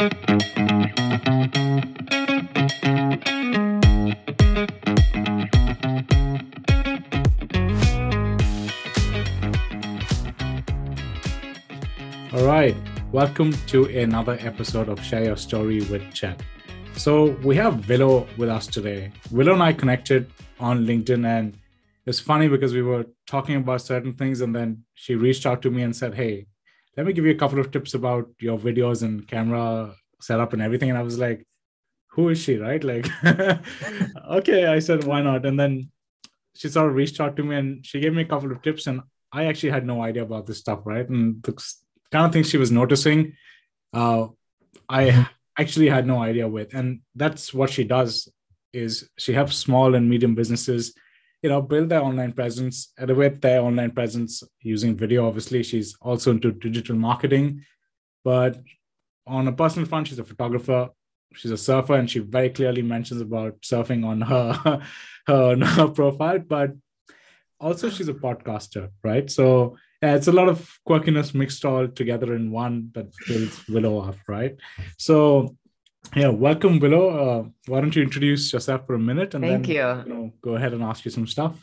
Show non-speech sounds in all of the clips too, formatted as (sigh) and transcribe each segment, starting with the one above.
All right, welcome to another episode of Share Your Story with Chet. So we have Willow with us today. Willow and I connected on LinkedIn, and it's funny because we were talking about certain things, and then she reached out to me and said, "Hey, let me give you a couple of tips about your videos and camera setup and everything." And I was like, "Who is she?" Right? Like, (laughs) okay, I said, "Why not?" And then she sort of reached out to me, and she gave me a couple of tips, and I actually had no idea about this stuff, right? And the kind of things she was noticing, uh, I actually had no idea with, and that's what she does. Is she helps small and medium businesses, you know, build their online presence, elevate their online presence using video. Obviously, she's also into digital marketing, but on a personal front, she's a photographer. She's a surfer, and she very clearly mentions about surfing on her (laughs) her, on her profile. But also, she's a podcaster, right? So yeah, it's a lot of quirkiness mixed all together in one that builds Willow up, right? So, yeah, welcome, Willow. Uh, why don't you introduce yourself for a minute and Thank then you. you know, go ahead and ask you some stuff.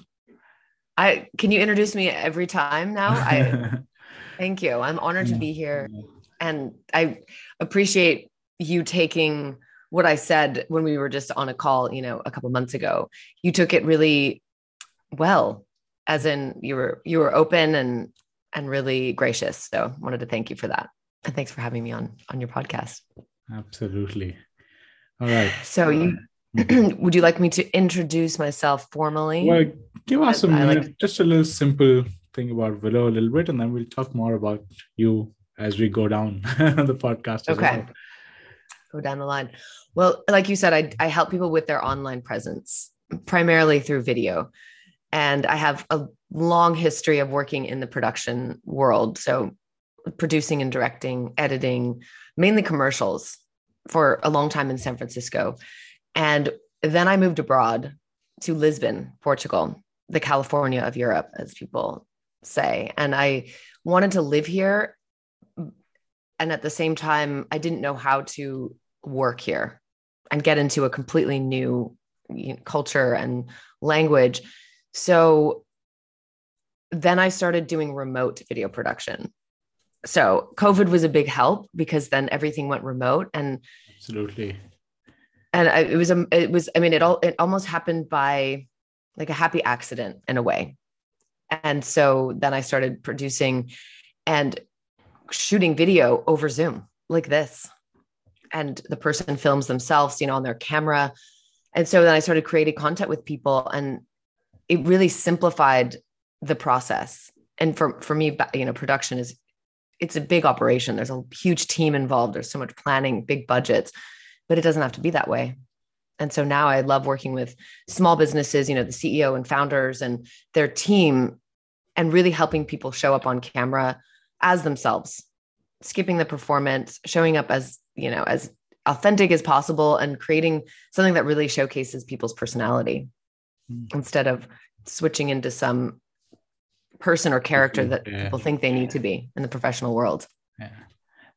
I can you introduce me every time now? I (laughs) thank you. I'm honored to be here and I appreciate you taking what I said when we were just on a call, you know, a couple months ago. You took it really well, as in you were you were open and and really gracious. So wanted to thank you for that. And thanks for having me on on your podcast. Absolutely. All right. So you uh, (clears throat) would you like me to introduce myself formally? Well, give us a I like- minute, just a little simple thing about Willow a little bit, and then we'll talk more about you as we go down (laughs) the podcast. as Okay. well. go down the line. Well, like you said, I, I help people with their online presence primarily through video. And I have a long history of working in the production world. So, producing and directing, editing, mainly commercials for a long time in San Francisco. And then I moved abroad to Lisbon, Portugal, the California of Europe, as people say. And I wanted to live here and at the same time i didn't know how to work here and get into a completely new culture and language so then i started doing remote video production so covid was a big help because then everything went remote and Absolutely. and I, it was a it was i mean it all it almost happened by like a happy accident in a way. And so then i started producing and shooting video over zoom like this. And the person films themselves you know on their camera. And so then i started creating content with people and it really simplified the process. And for for me you know production is it's a big operation. There's a huge team involved. There's so much planning big budgets but it doesn't have to be that way. And so now i love working with small businesses you know the ceo and founders and their team and really helping people show up on camera as themselves skipping the performance showing up as you know as authentic as possible and creating something that really showcases people's personality Mm. instead of switching into some person or character that Yeah. people think they need to be in the professional world Yeah,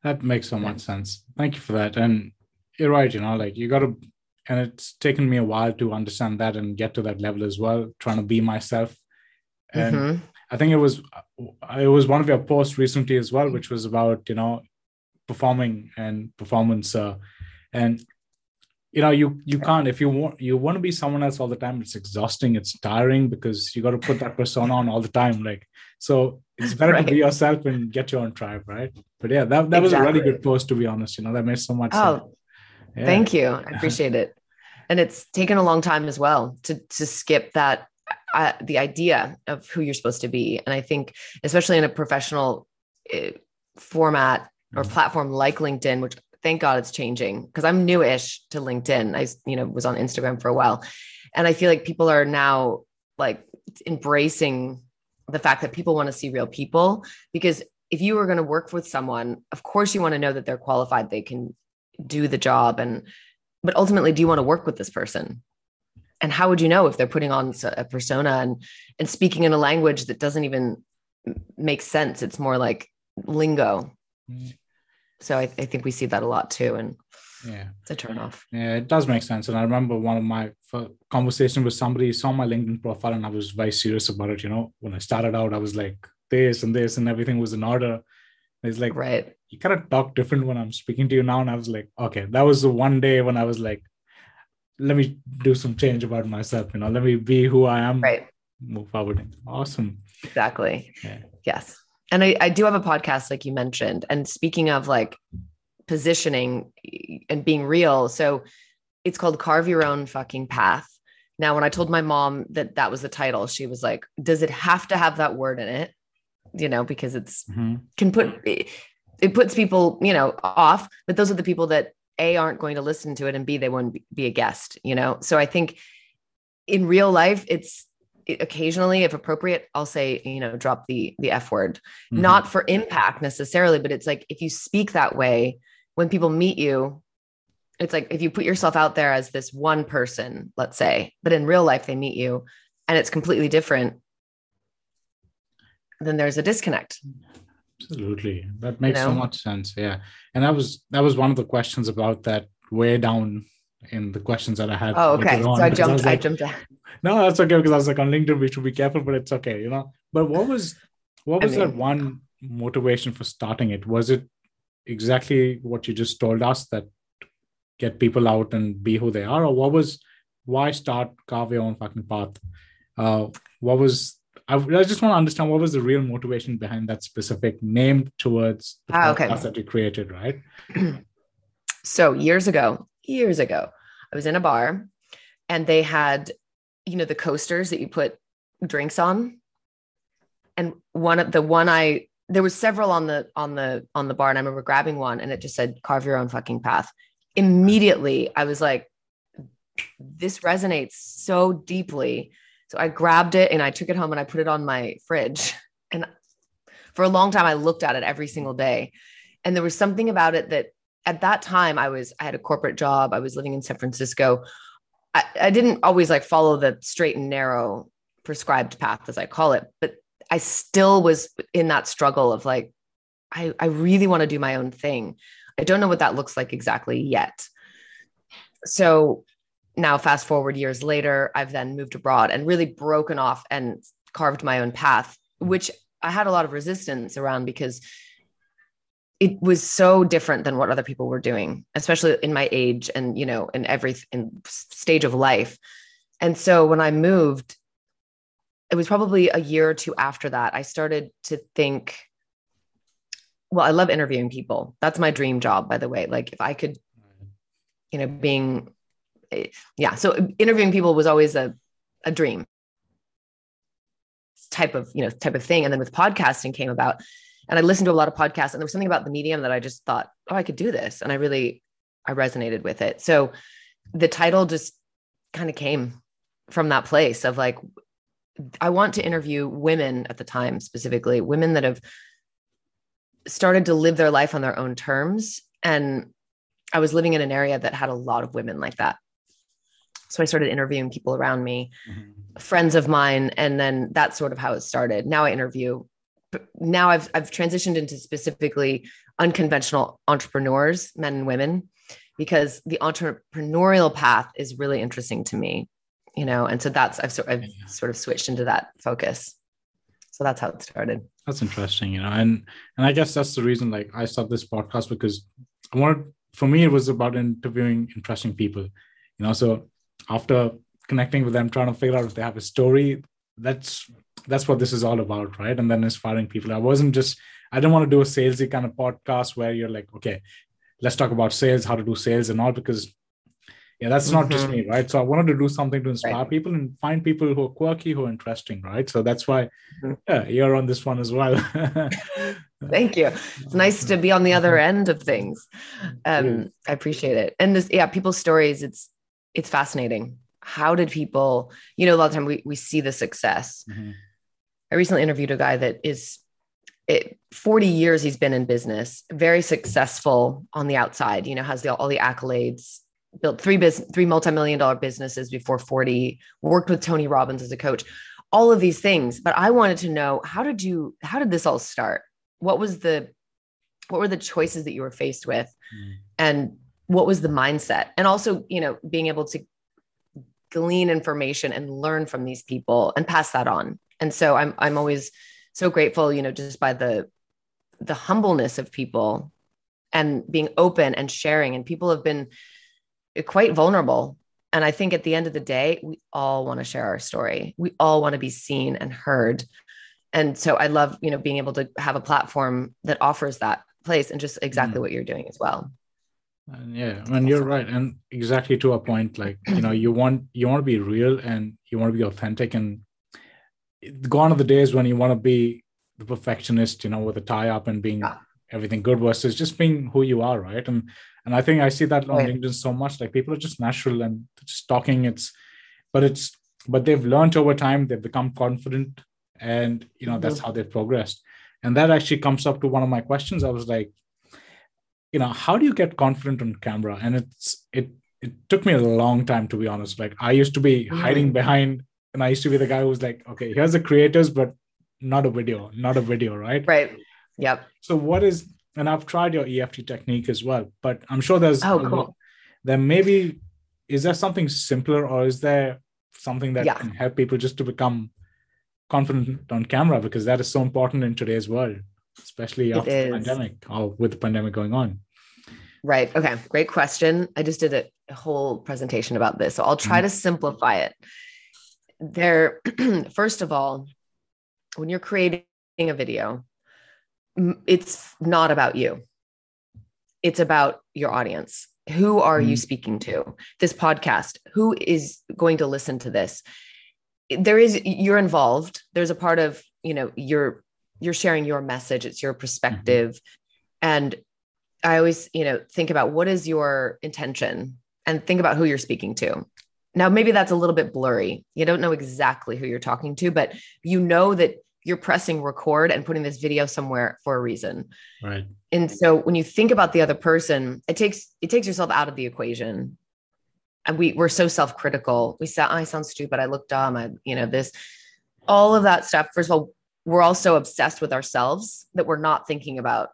that makes so much sense. Thank you for that. And you're right, you know, like you got to, and it's taken me a while to understand that and get to that level as well, trying to be myself. And Mhm. I think it was, it was one of your posts recently as well, which was about, you know, performing and performance. Uh, and, you know, you, you can't, if you want, you want to be someone else all the time, it's exhausting, it's tiring because you got to put that persona on all the time. Like, so it's better to be yourself and get your own tribe, right? But yeah, that, that was a really good post to be honest. You know, that made so much sense. oh Yeah. Thank you. I (laughs) appreciate it. And it's taken a long time as well to to skip that uh, the idea of who you're supposed to be. And I think especially in a professional uh, format or Mhm. platform like LinkedIn, which thank God it's changing because I'm newish to LinkedIn. I you know was on Instagram for a while, and I feel like people are now like embracing the fact that people want to see real people because if you are going to work with someone, of course you want to know that they're qualified, they can do the job and but ultimately do you want to work with this person and how would you know if they're putting on a persona and and speaking in a language that doesn't even make sense it's more like lingo Mm. So I, I think we see that a lot too. And yeah, it's a turnoff. Yeah, it does make sense. And I remember one of my conversation with somebody saw my LinkedIn profile and I was very serious about it. You know, when I started out, I was like this and this and everything was in order. It's like right. You kind of talk different when I'm speaking to you now. And I was like, okay, that was the one day when I was like, let me do some change about myself. You know, let me be who I am. Right. Move forward. Awesome. Exactly. Yeah. Yes. And I, I do have a podcast, like you mentioned. And speaking of like positioning and being real, so it's called Carve Your Own Fucking Path. Now, when I told my mom that that was the title, she was like, Does it have to have that word in it? You know, because it's mm-hmm. can put it, it puts people, you know, off, but those are the people that A aren't going to listen to it and B, they won't be a guest, you know? So I think in real life, it's occasionally if appropriate i'll say you know drop the the f word. Mm-hmm. not for impact necessarily but it's like if you speak that way when people meet you it's like if you put yourself out there as this one person let's say but in real life they meet you and it's completely different then there's a disconnect. Absolutely. That makes you know? so much sense. Yeah. And that was that was one of the questions about that way down in the questions that I had. Oh, okay. So I jumped. I, like, I jumped. (laughs) No, that's okay because I was like on LinkedIn. We should be careful, but it's okay, you know. But what was what was I mean, that one motivation for starting it? Was it exactly what you just told us that get people out and be who they are, or what was why start carve your own fucking path? Uh, what was I, I just want to understand what was the real motivation behind that specific name towards the ah, okay. that you created, right? (clears throat) so years ago, years ago. I was in a bar and they had, you know, the coasters that you put drinks on. And one of the one I there was several on the on the on the bar, and I remember grabbing one and it just said carve your own fucking path. Immediately I was like, this resonates so deeply. So I grabbed it and I took it home and I put it on my fridge. And for a long time, I looked at it every single day. And there was something about it that at that time I was I had a corporate job. I was living in San Francisco. I, I didn't always like follow the straight and narrow prescribed path as I call it, but I still was in that struggle of like, I, I really want to do my own thing. I don't know what that looks like exactly yet. So now, fast forward years later, I've then moved abroad and really broken off and carved my own path, which I had a lot of resistance around because it was so different than what other people were doing especially in my age and you know in every in stage of life. And so when i moved it was probably a year or two after that i started to think well i love interviewing people. That's my dream job by the way. Like if i could you know being eh, yeah. So eh, interviewing people was always a, a dream type of you know type of thing. And then with podcasting came about and I listened to a lot of podcasts and there was something about the medium that I just thought, oh, I could do this. And I really, I resonated with it. So the title just kind of came from that place of like, I want to interview women at the time, specifically women that have started to live their life on their own terms. And I was living in an area that had a lot of women like that. So I started interviewing people around me, mm-hmm. friends of mine, and then that's sort of how it started. Now I interview now I've I've transitioned into specifically unconventional entrepreneurs, men and women, because the entrepreneurial path is really interesting to me, you know, and so that's I've sort I've sort of switched into that focus. So that's how it started. That's interesting, you know, and and I guess that's the reason like I started this podcast because I wanted for me it was about interviewing interesting people, you know. So after connecting with them, trying to figure out if they have a story, that's that's what this is all about, right? And then inspiring people. I wasn't just, I didn't want to do a salesy kind of podcast where you're like, okay, let's talk about sales, how to do sales and all, because yeah, that's mm-hmm. not just mm-hmm. me, right? So I wanted to do something to inspire right. people and find people who are quirky, who are interesting, right? So that's why, mm-hmm. yeah, you're on this one as well. (laughs) Thank you. It's nice to be on the other end of things. Um, I appreciate it. And this, yeah, people's stories. It's it's fascinating. How did people? You know, a lot of time we we see the success. Mm-hmm I recently interviewed a guy that is it, 40 years he's been in business, very successful on the outside, you know, has the, all the accolades, built three business, three multi-million dollar businesses before 40, worked with Tony Robbins as a coach, all of these things. But I wanted to know, how did you, how did this all start? What was the, what were the choices that you were faced with mm. and what was the mindset and also you know being able to glean information and learn from these people and pass that on and so i'm i'm always so grateful you know just by the the humbleness of people and being open and sharing. And people have been quite vulnerable. And i think at the end of the day we all want to share our story. We all want to be seen and heard. And so i love you know being able to have a platform that offers that place and just exactly mm. what you're doing as well. And yeah and you're right. And exactly to a point like you know you want you want to be real and you want to be authentic and gone are the days when you want to be the perfectionist you know with a tie up and being yeah. everything good versus just being who you are right and and i think i see that on right. linkedin so much like people are just natural and just talking it's but it's but they've learned over time they've become confident and you know that's mm-hmm. how they've progressed and that actually comes up to one of my questions i was like you know how do you get confident on camera and it's it it took me a long time to be honest like i used to be mm-hmm. hiding behind and i used to be the guy who was like okay here's the creators but not a video not a video right right yep so what is and i've tried your eft technique as well but i'm sure there's oh cool there maybe is there something simpler or is there something that yeah. can help people just to become confident on camera because that is so important in today's world, especially after the pandemic or with the pandemic going on. Right. Okay. Great question. I just did a whole presentation about this. So I'll try mm-hmm. to simplify it. There, (clears throat) first of all, when you're creating a video, it's not about you, it's about your audience. Who are mm-hmm. you speaking to? This podcast, who is going to listen to this? there is you're involved there's a part of you know you're you're sharing your message it's your perspective mm-hmm. and i always you know think about what is your intention and think about who you're speaking to now maybe that's a little bit blurry you don't know exactly who you're talking to but you know that you're pressing record and putting this video somewhere for a reason right and so when you think about the other person it takes it takes yourself out of the equation and we we're so self-critical. We say, oh, I sound stupid. I look dumb. I, you know, this, all of that stuff. First of all, we're all so obsessed with ourselves that we're not thinking about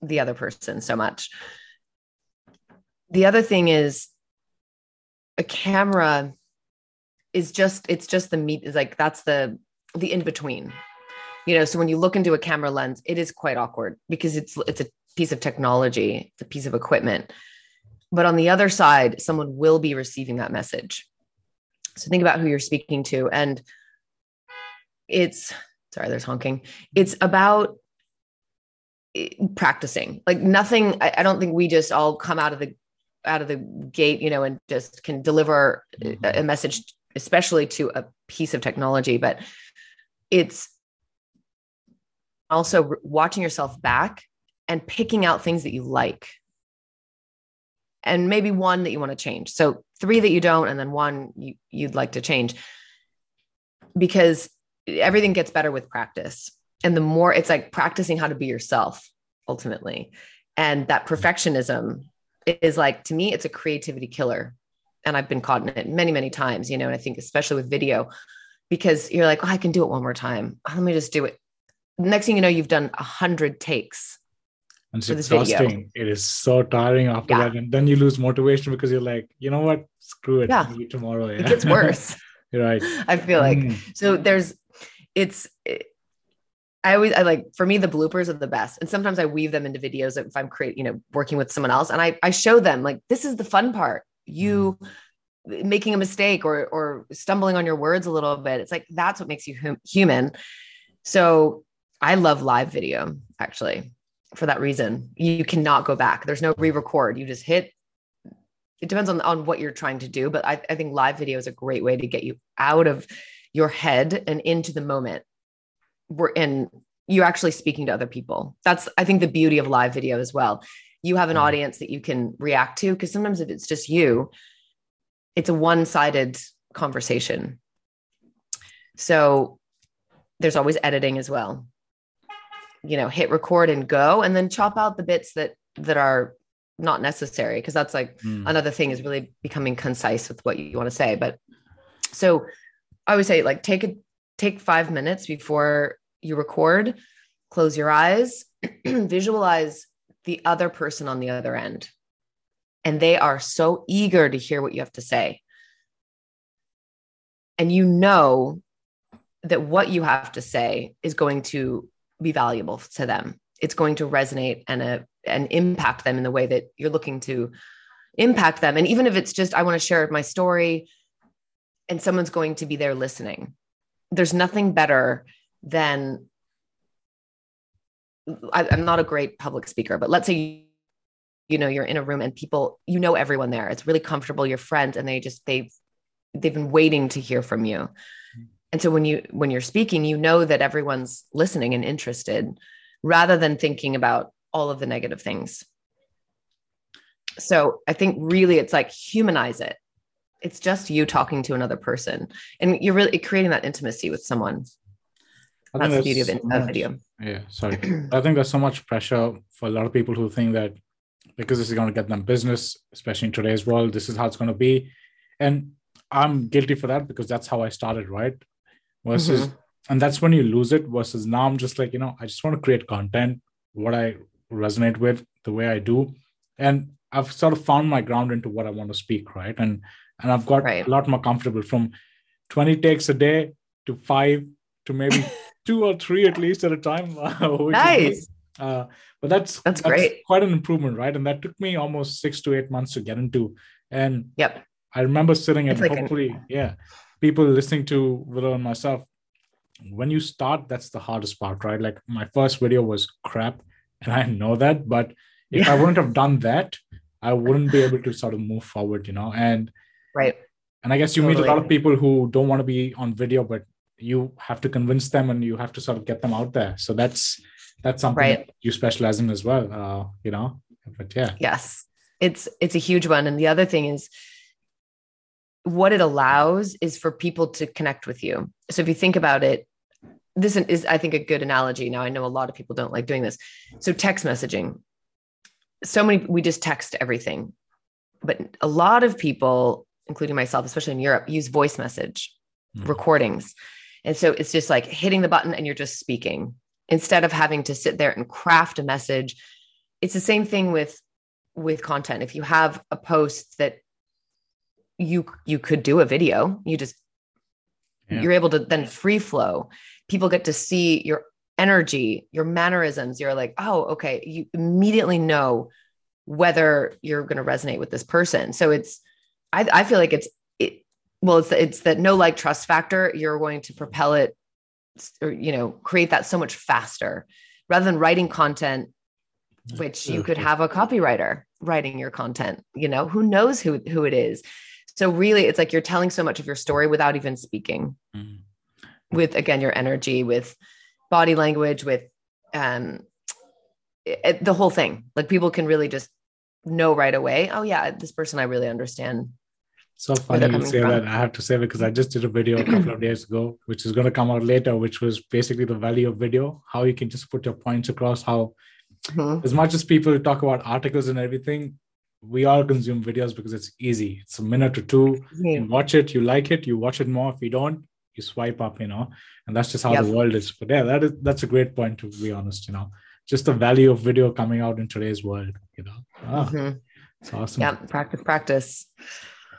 the other person so much. The other thing is a camera is just, it's just the meat is like, that's the, the in between, you know? So when you look into a camera lens, it is quite awkward because it's, it's a piece of technology. It's a piece of equipment but on the other side, someone will be receiving that message. So think about who you're speaking to. And it's, sorry, there's honking. It's about eh, practicing like nothing. I, I don't think we just all come out of the, out of the gate, you know, and just can deliver a, a mm-hmm. message, especially to a piece of technology, but it's also watching yourself back and picking out things that you like and maybe one that you want to change. So three that you don't, and then one you, you'd like to change because everything gets better with practice. And the more it's like practicing how to be yourself ultimately. And that perfectionism is like, to me, it's a creativity killer. And I've been caught in it many, many times, you know, and I think especially with video, because you're like, oh, I can do it one more time. Let me just do it. Next thing you know, you've done a hundred takes and it's exhausting. It is so tiring after yeah. that. And then you lose motivation because you're like, you know what? Screw it. Yeah. Maybe tomorrow. Yeah. It gets worse. (laughs) you're right. (laughs) I feel like mm. so there's it's I always I like for me the bloopers are the best. And sometimes I weave them into videos if I'm creating, you know, working with someone else. And I I show them like this is the fun part. You mm. making a mistake or or stumbling on your words a little bit. It's like that's what makes you hum- human. So I love live video actually for that reason. You cannot go back. There's no re-record. You just hit. It depends on, on what you're trying to do, but I, I think live video is a great way to get you out of your head and into the moment. We're in you're actually speaking to other people. That's I think the beauty of live video as well. You have an mm-hmm. audience that you can react to because sometimes if it's just you, it's a one-sided conversation. So there's always editing as well you know hit record and go and then chop out the bits that that are not necessary because that's like mm. another thing is really becoming concise with what you want to say but so i would say like take a take 5 minutes before you record close your eyes (clears throat) visualize the other person on the other end. And they are so eager to hear what you have to say. And you know that what you have to say is going to be valuable to them. It's going to resonate and, uh, and impact them in the way that you're looking to impact them. And even if it's just, I want to share my story and someone's going to be there listening, there's nothing better than I, am not a great public speaker, but let's say you, you know you're in a room and people you know everyone there. It's really comfortable. Your friends and they just they've they've been waiting to hear from you. And so when you when you're speaking, you know that everyone's listening and interested, rather than thinking about all of the negative things. So I think really it's like humanize it. It's just you talking to another person, and you're really creating that intimacy with someone. That's the beauty of a video. Yeah, sorry. I think there's so much pressure for a lot of people who think that because this is going to get them business, especially in today's world, this is how it's going to be. And I'm guilty for that because that's how I started, right? Versus, mm-hmm. and that's when you lose it. Versus now, I'm just like, you know, I just want to create content, what I resonate with, the way I do. And I've sort of found my ground into what I want to speak, right? And and I've got right. a lot more comfortable from 20 takes a day to five to maybe (laughs) two or three at least at a time. (laughs) nice. Uh, but that's, that's, that's great. Quite an improvement, right? And that took me almost six to eight months to get into. And yep, I remember sitting and like hopefully, an... yeah, people listening to Willow and myself. When you start, that's the hardest part, right? Like my first video was crap, and I know that. But if yeah. I wouldn't have done that, I wouldn't be able to sort of move forward, you know. And right. And I guess you totally. meet a lot of people who don't want to be on video, but you have to convince them and you have to sort of get them out there. So that's that's something right. that you specialize in as well uh, you know but yeah. Yes. It's it's a huge one. And the other thing is what it allows is for people to connect with you. So if you think about it this is i think a good analogy. Now i know a lot of people don't like doing this. So text messaging. So many we just text everything. But a lot of people including myself especially in europe use voice message mm-hmm. recordings and so it's just like hitting the button and you're just speaking instead of having to sit there and craft a message. It's the same thing with with content. If you have a post that you you could do a video, you just yeah. you're able to then free flow. People get to see your energy, your mannerisms. You're like, oh, okay. You immediately know whether you're going to resonate with this person. So it's, I, I feel like it's it, well it's it's that no like trust factor. You're going to propel it or you know create that so much faster rather than writing content which you could have a copywriter writing your content you know who knows who who it is. So really it's like you're telling so much of your story without even speaking. Mm-hmm. with again your energy with body language with um it, the whole thing. Like people can really just know right away oh yeah this person i really understand so funny you say from. that. I have to say because I just did a video a couple of days ago, which is going to come out later, which was basically the value of video, how you can just put your points across. How, mm-hmm. as much as people talk about articles and everything, we all consume videos because it's easy. It's a minute or 2 mm-hmm. You watch it, you like it, you watch it more. If you don't, you swipe up, you know, and that's just how yep. the world is. But yeah, that is that's a great point to be honest, you know, just the value of video coming out in today's world, you know. Ah, mm-hmm. It's awesome. Yeah, practice, practice.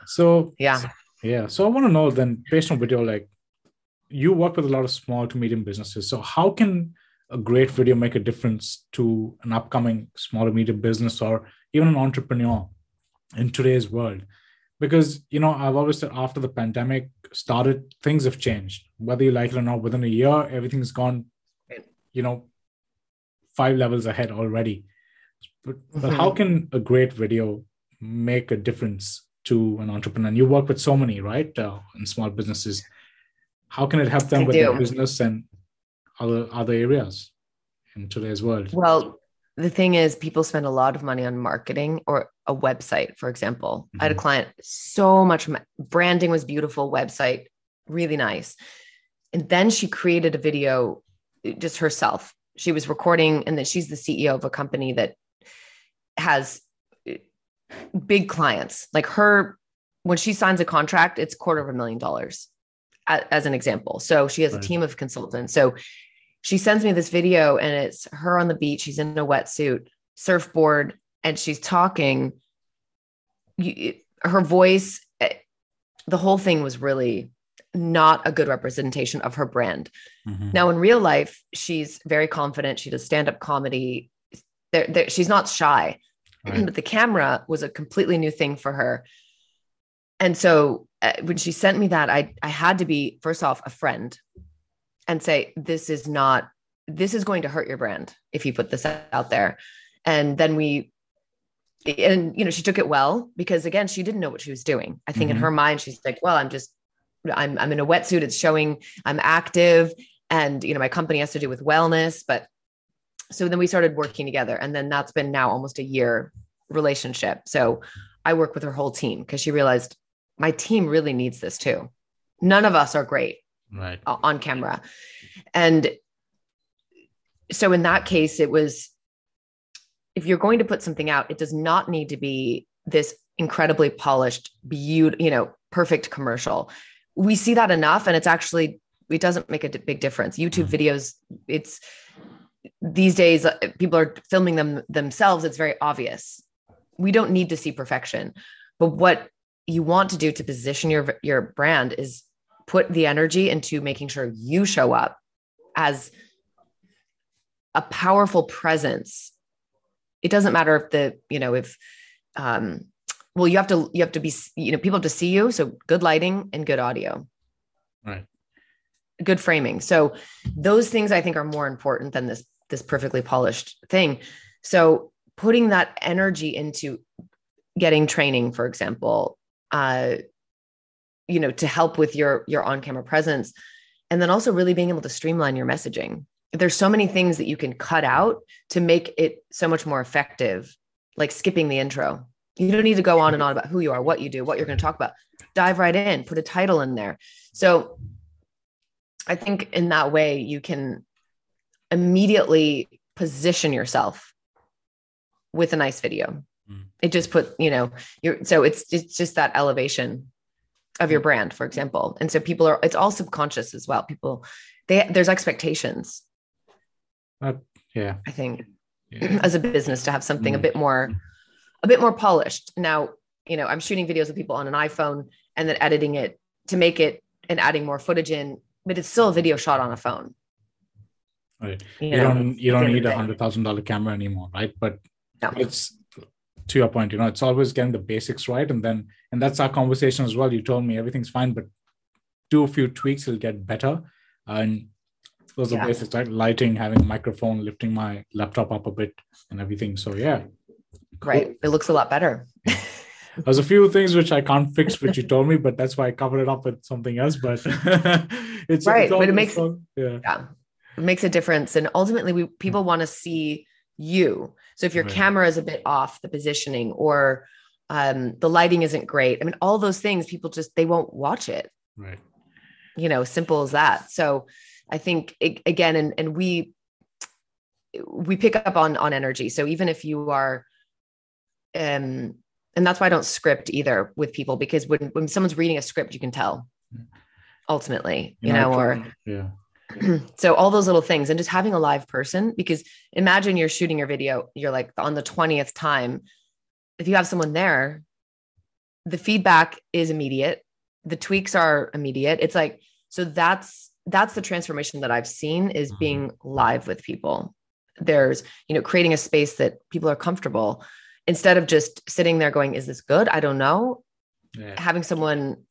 So yeah, yeah. So I want to know then, based on video, like you work with a lot of small to medium businesses. So how can a great video make a difference to an upcoming small or medium business or even an entrepreneur in today's world? Because you know, I've always said after the pandemic started, things have changed. Whether you like it or not, within a year, everything's gone, you know, five levels ahead already. But, but mm-hmm. how can a great video make a difference to an entrepreneur? And you work with so many, right, uh, in small businesses. How can it help them I with do. their business and other other areas in today's world? Well, the thing is, people spend a lot of money on marketing or a website, for example. Mm-hmm. I had a mm-hmm. client, so much branding was beautiful, website, really nice. And then she created a video just herself. She was recording, and then she's the CEO of a company that has big clients. Like her when she signs a contract it's quarter of a million dollars as an example. So she has right. a team of consultants. So she sends me this video and it's her on the beach. She's in a wetsuit surfboard and she's talking. You, her voice eh, the whole thing was really not a good representation of her brand. Mhm. now in real life she's very confident. She does stand-up comedy. There, there, she's not shy Right. but the camera was a completely new thing for her. And so uh, when she sent me that i i had to be first off a friend and say this is not this is going to hurt your brand if you put this out there. And then we and you know she took it well because again she didn't know what she was doing. I think in Mhm. her mind she's like well i'm just i'm i'm in a wetsuit. It's showing i'm active. And you know my company has to do with wellness but so then we started working together and then that's been now almost a year relationship so i work with her whole team because she realized my team really needs this too none of us are great Right. on camera. And so in that case, it was if you're going to put something out, it does not need to be this incredibly polished, beautiful, you know, perfect commercial. We see that enough, and it's actually it doesn't make a big difference. YouTube mm. videos, it's these days uh, people are filming them themselves. It's very obvious. We don't need to see perfection, but what you want to do to position your your brand is put the energy into making sure you show up as a powerful presence it doesn't matter if the you know if um well you have to you have to be you know people have to see you so good lighting and good audio Right. good framing so those things i think are more important than this this perfectly polished thing. So putting that energy into getting training for example uh you know to help with your your on camera presence and then also really being able to streamline your messaging. There's so many things that you can cut out to make it so much more effective like skipping the intro. You don't need to go on and on about who you are what you do what you're going to talk about. Dive right in put a title in there. So i think in that way you can immediately position yourself with a nice video Mm. it just put you know you're so it's it's just that elevation of your brand for example and so people are it's all subconscious as well people they there's expectations Yeah. i think yeah. as a business to have something a Mm. bit more a bit more polished now you know i'm shooting videos with people on an iphone and then editing it to make it and adding more footage in but it's still a video shot on a phone Right. you, You know? don't you don't the end of need a hundred thousand dollar camera anymore, right? But No. it's to your point, you know, it's always getting the basics right. And then and that's our conversation as well. You told me everything's fine, but do a few tweaks, it'll get better. And those are Yeah. basics, right? Lighting, having a microphone, lifting my laptop up a bit and everything. So yeah. right it looks a lot better (laughs) There's a few things which I can't fix, which you told me, but that's why I covered it up with something else. But (laughs) it's Right, it's but it makes- all- yeah. yeah makes a difference. And ultimately we people want to see you. So if your Right. camera is a bit off the positioning or um, the lighting isn't great i mean all those things people just they won't watch it. Right. you know simple as that. So i think it, again and and we we pick up on on energy. So even if you are um and that's why i don't script either with people because when when someone's reading a script you can tell ultimately you, know, I or yeah. (clears throat) so all those little things and just having a live person because imagine you're shooting your video you're like on the 20th time. If you have someone there the feedback is immediate. The tweaks are immediate. It's like so that's that's the transformation that i've seen is Mhm. being live with people. There's you know creating a space that people are comfortable. Instead of just sitting there going is this good? I don't know. Yeah. having someone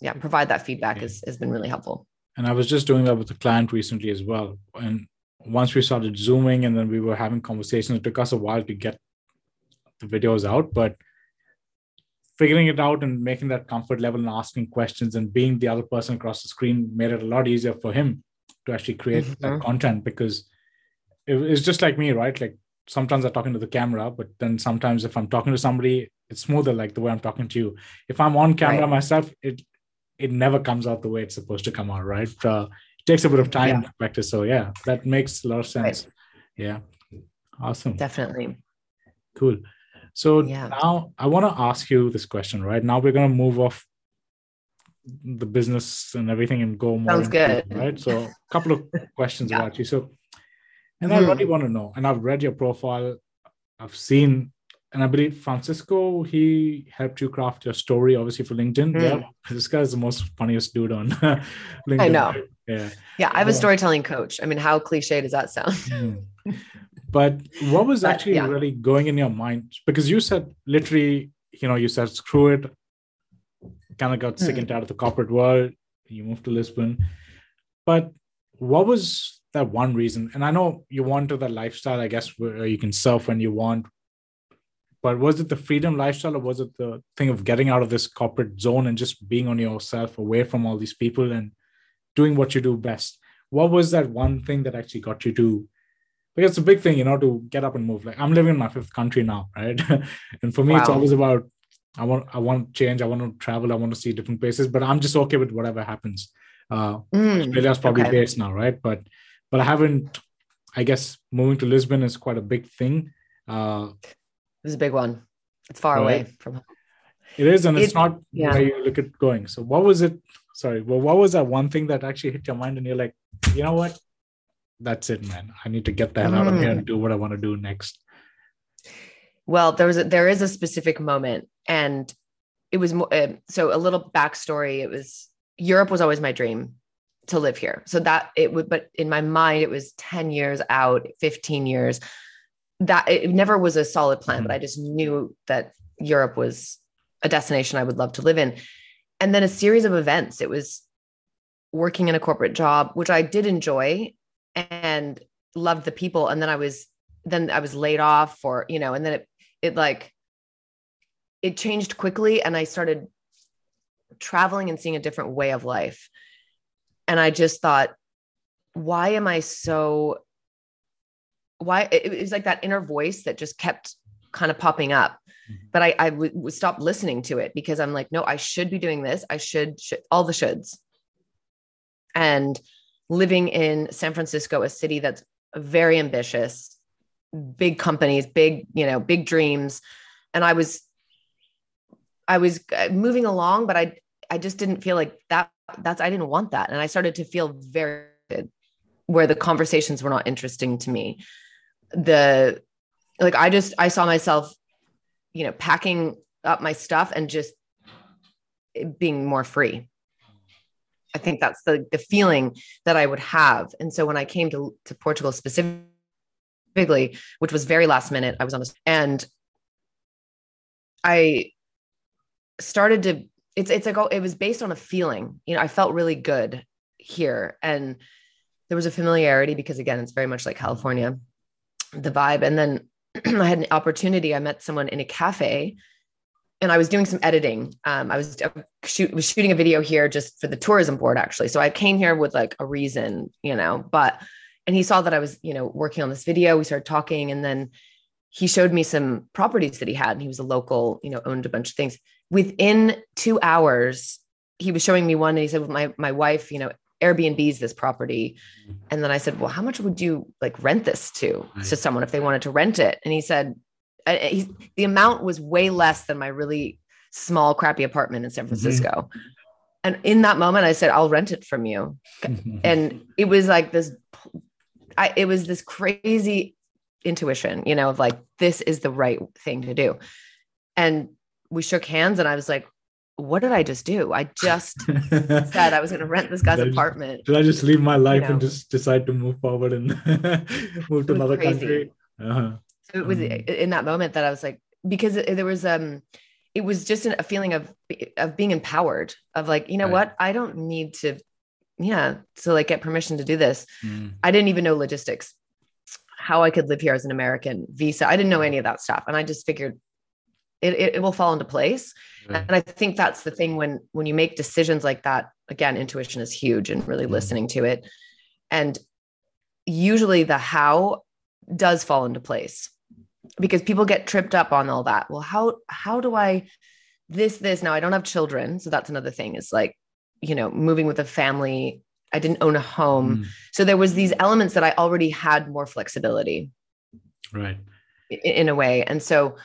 yeah provide that feedback Yeah. has, has been really helpful and I was just doing that with a client recently as well. And once we started zooming and then we were having conversations, it took us a while to get the videos out, but figuring it out and making that comfort level and asking questions and being the other person across the screen made it a lot easier for him to actually create that Mhm. content because it, it's just like me, right? Like sometimes I'm talking to the camera, but then sometimes if I'm talking to somebody, it's smoother like the way I'm talking to you. If I'm on camera Right. myself, it it never comes out the way it's supposed to come out, right? Uh, it takes a bit of time Yeah. to practice. So yeah, that makes a lot of sense. Yeah. Awesome. definitely Cool. So Yeah. now I want to ask you this question, right? Now we're going to move off the business and everything and go more Sounds into it, good. right? So a couple of (laughs) questions Yeah. about you. So And mm-hmm. I really want to know. And I've read your profile. I've seen, and I believe Francisco, he helped you craft your story, obviously for LinkedIn. Mm. Yeah, this guy is the most funniest dude on (laughs) LinkedIn. I know. Yeah. Yeah. I have a storytelling coach. I mean, how cliche does that sound? Mm. But what was but, actually yeah. really going in your mind? Because you said literally, you know, you said screw it, kind of got sick and tired of the corporate world. You moved to Lisbon. But what was that one reason? And I know you wanted that lifestyle, I guess, where you can surf when you want. But was it the freedom lifestyle or was it the thing of getting out of this corporate zone and just being on yourself away from all these people and doing what you do best? What was that one thing that actually got you to because it's a big thing, you know, to get up and move. Like I'm living in my fifth country now, right? (laughs) and for me, wow. it's always about I want I want change. I want to travel. I want to see different places. But I'm just okay with whatever happens. Uh, mm, Australia's probably okay. based now, right? But but I haven't. I guess moving to Lisbon is quite a big thing. Uh, it's a big one. It's far right? away from. home. It is, and it, it's not yeah. where you look at going. So, what was it? Sorry, well, what was that one thing that actually hit your mind, and you're like, you know what? That's it, man. I need to get that out of here and mm. do what I want to do next. Well, there was a, there is a specific moment, and it was more. Uh, so, a little backstory. It was Europe was always my dream to live here. So that it would, but in my mind, it was 10 years out, 15 years. That it never was a solid plan, but mm-hmm. I just knew that Europe was a destination I would love to live in. And then a series of events. It was working in a corporate job, which I did enjoy and loved the people. And then I was, then I was laid off for, you know, and then it, it like, it changed quickly. And I started traveling and seeing a different way of life. And I just thought, why am I so why it was like that inner voice that just kept kind of popping up mm-hmm. but I, I would, would stop listening to it because I'm like, no, I should be doing this. I should, should all the shoulds. And living in San Francisco, a city that's very ambitious, big companies, big, you know, big dreams. And I was, I was uh, moving along, but I, I just didn't feel like that. That's I didn't want that, and I started to feel very where the conversations were not interesting to me. The like I just I saw myself, you know, packing up my stuff and just being more free. I think that's the the feeling that I would have. And so when I came to to Portugal specifically, which was very last minute, I was on a and I started to it's it's like oh, it was based on a feeling. You know, I felt really good here, and there was a familiarity because again, it's very much like California, the vibe. And then (clears throat) I had an opportunity. I met someone in a cafe, and I was doing some editing. Um, I was shoot was shooting a video here just for the tourism board actually. So I came here with like a reason, you know, but and he saw that I was, you know, working on this video. We started talking, and then he showed me some properties that he had and he was a local you know owned a bunch of things within two hours he was showing me one and he said well, my my wife you know airbnb's this property and then i said well how much would you like rent this to right. to someone if they wanted to rent it and he said uh, he, the amount was way less than my really small crappy apartment in san mm-hmm. francisco mm-hmm. and in that moment i said i'll rent it from you and it was like this I, it was this crazy intuition, you know, of like, this is the right thing to do. And we shook hands and I was like, what did I just do? I just said I was going to rent this guy's did apartment. I, did I just leave my life you know? and just decide to move forward and (laughs) move to another crazy. country? Uh-huh. So it was um, in that moment that I was like, because there was, um, it was just a feeling of, of being empowered of like, you know right. what? I don't need to, yeah, to like get permission to do this. Mm. I didn't even know logistics how I could live here as an American visa. I didn't know any of that stuff. And I just figured it, it, it will fall into place. And I think that's the thing when, when you make decisions like that, again, intuition is huge and really mm-hmm. listening to it. And usually the how does fall into place because people get tripped up on all that. Well, how, how do I this, this now I don't have children. So that's another thing is like, you know, moving with a family I didn't own a home. Mm. So there was these elements that I already had more flexibility. Right. In, in a way. And so mm.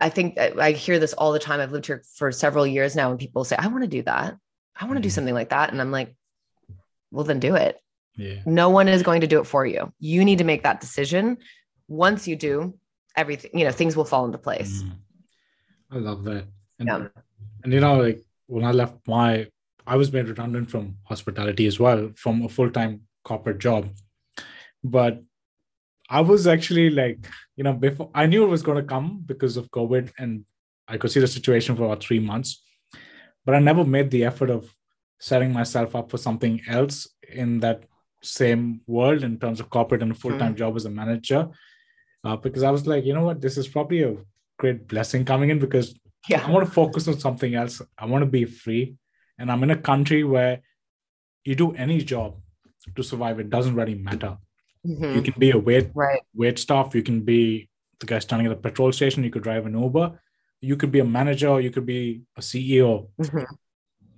I think I hear this all the time. I've lived here for several years now and people say, I want to do that. I want to do mm. something like that. And I'm like, well, then do it. Yeah. No one is going to do it for you. You need to make that decision. Once you do, everything, you know, things will fall into place. Mm. I love that. And, Yeah. and you know, like when I left my, I was made redundant from hospitality as well, from a full time corporate job. But I was actually like, you know, before I knew it was going to come because of COVID and I could see the situation for about three months. But I never made the effort of setting myself up for something else in that same world in terms of corporate and a full time job as a manager. Uh, because I was like, you know what, this is probably a great blessing coming in because I want to focus on something else. I want to be free. And I'm in a country where you do any job to survive, it doesn't really matter. You Mhm. can be a wait Right. wait staff, you can be the guy standing at the petrol station, you could drive an Uber, you could be a manager, you could be a CEO. Mhm.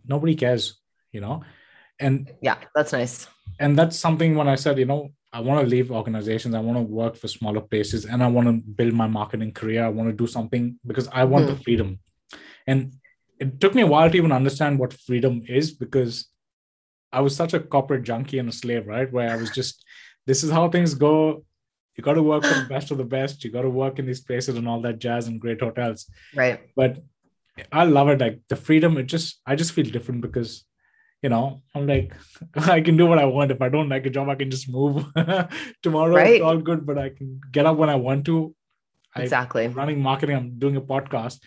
Nobody cares, you know? And Yeah. That's nice. and that's something when I said, you know, I want to leave organizations, I want to work for smaller places, and I want to build my marketing career. I want to do something because I want the freedom. And it took me a while to even understand what freedom is because I was such a corporate junkie and a slave, right? Where I was just, this is how things go. You got to work for the (laughs) best of the best. You got to work in these places and all that jazz and great hotels Right. but I love it. Like the freedom, it just I just feel different because you know I'm like (laughs) I can do what I want. If I don't like a job, I can just move (laughs) tomorrow. Right. It's all good, but I can get up when I want to. Exactly. I'm running marketing. I'm doing a podcast,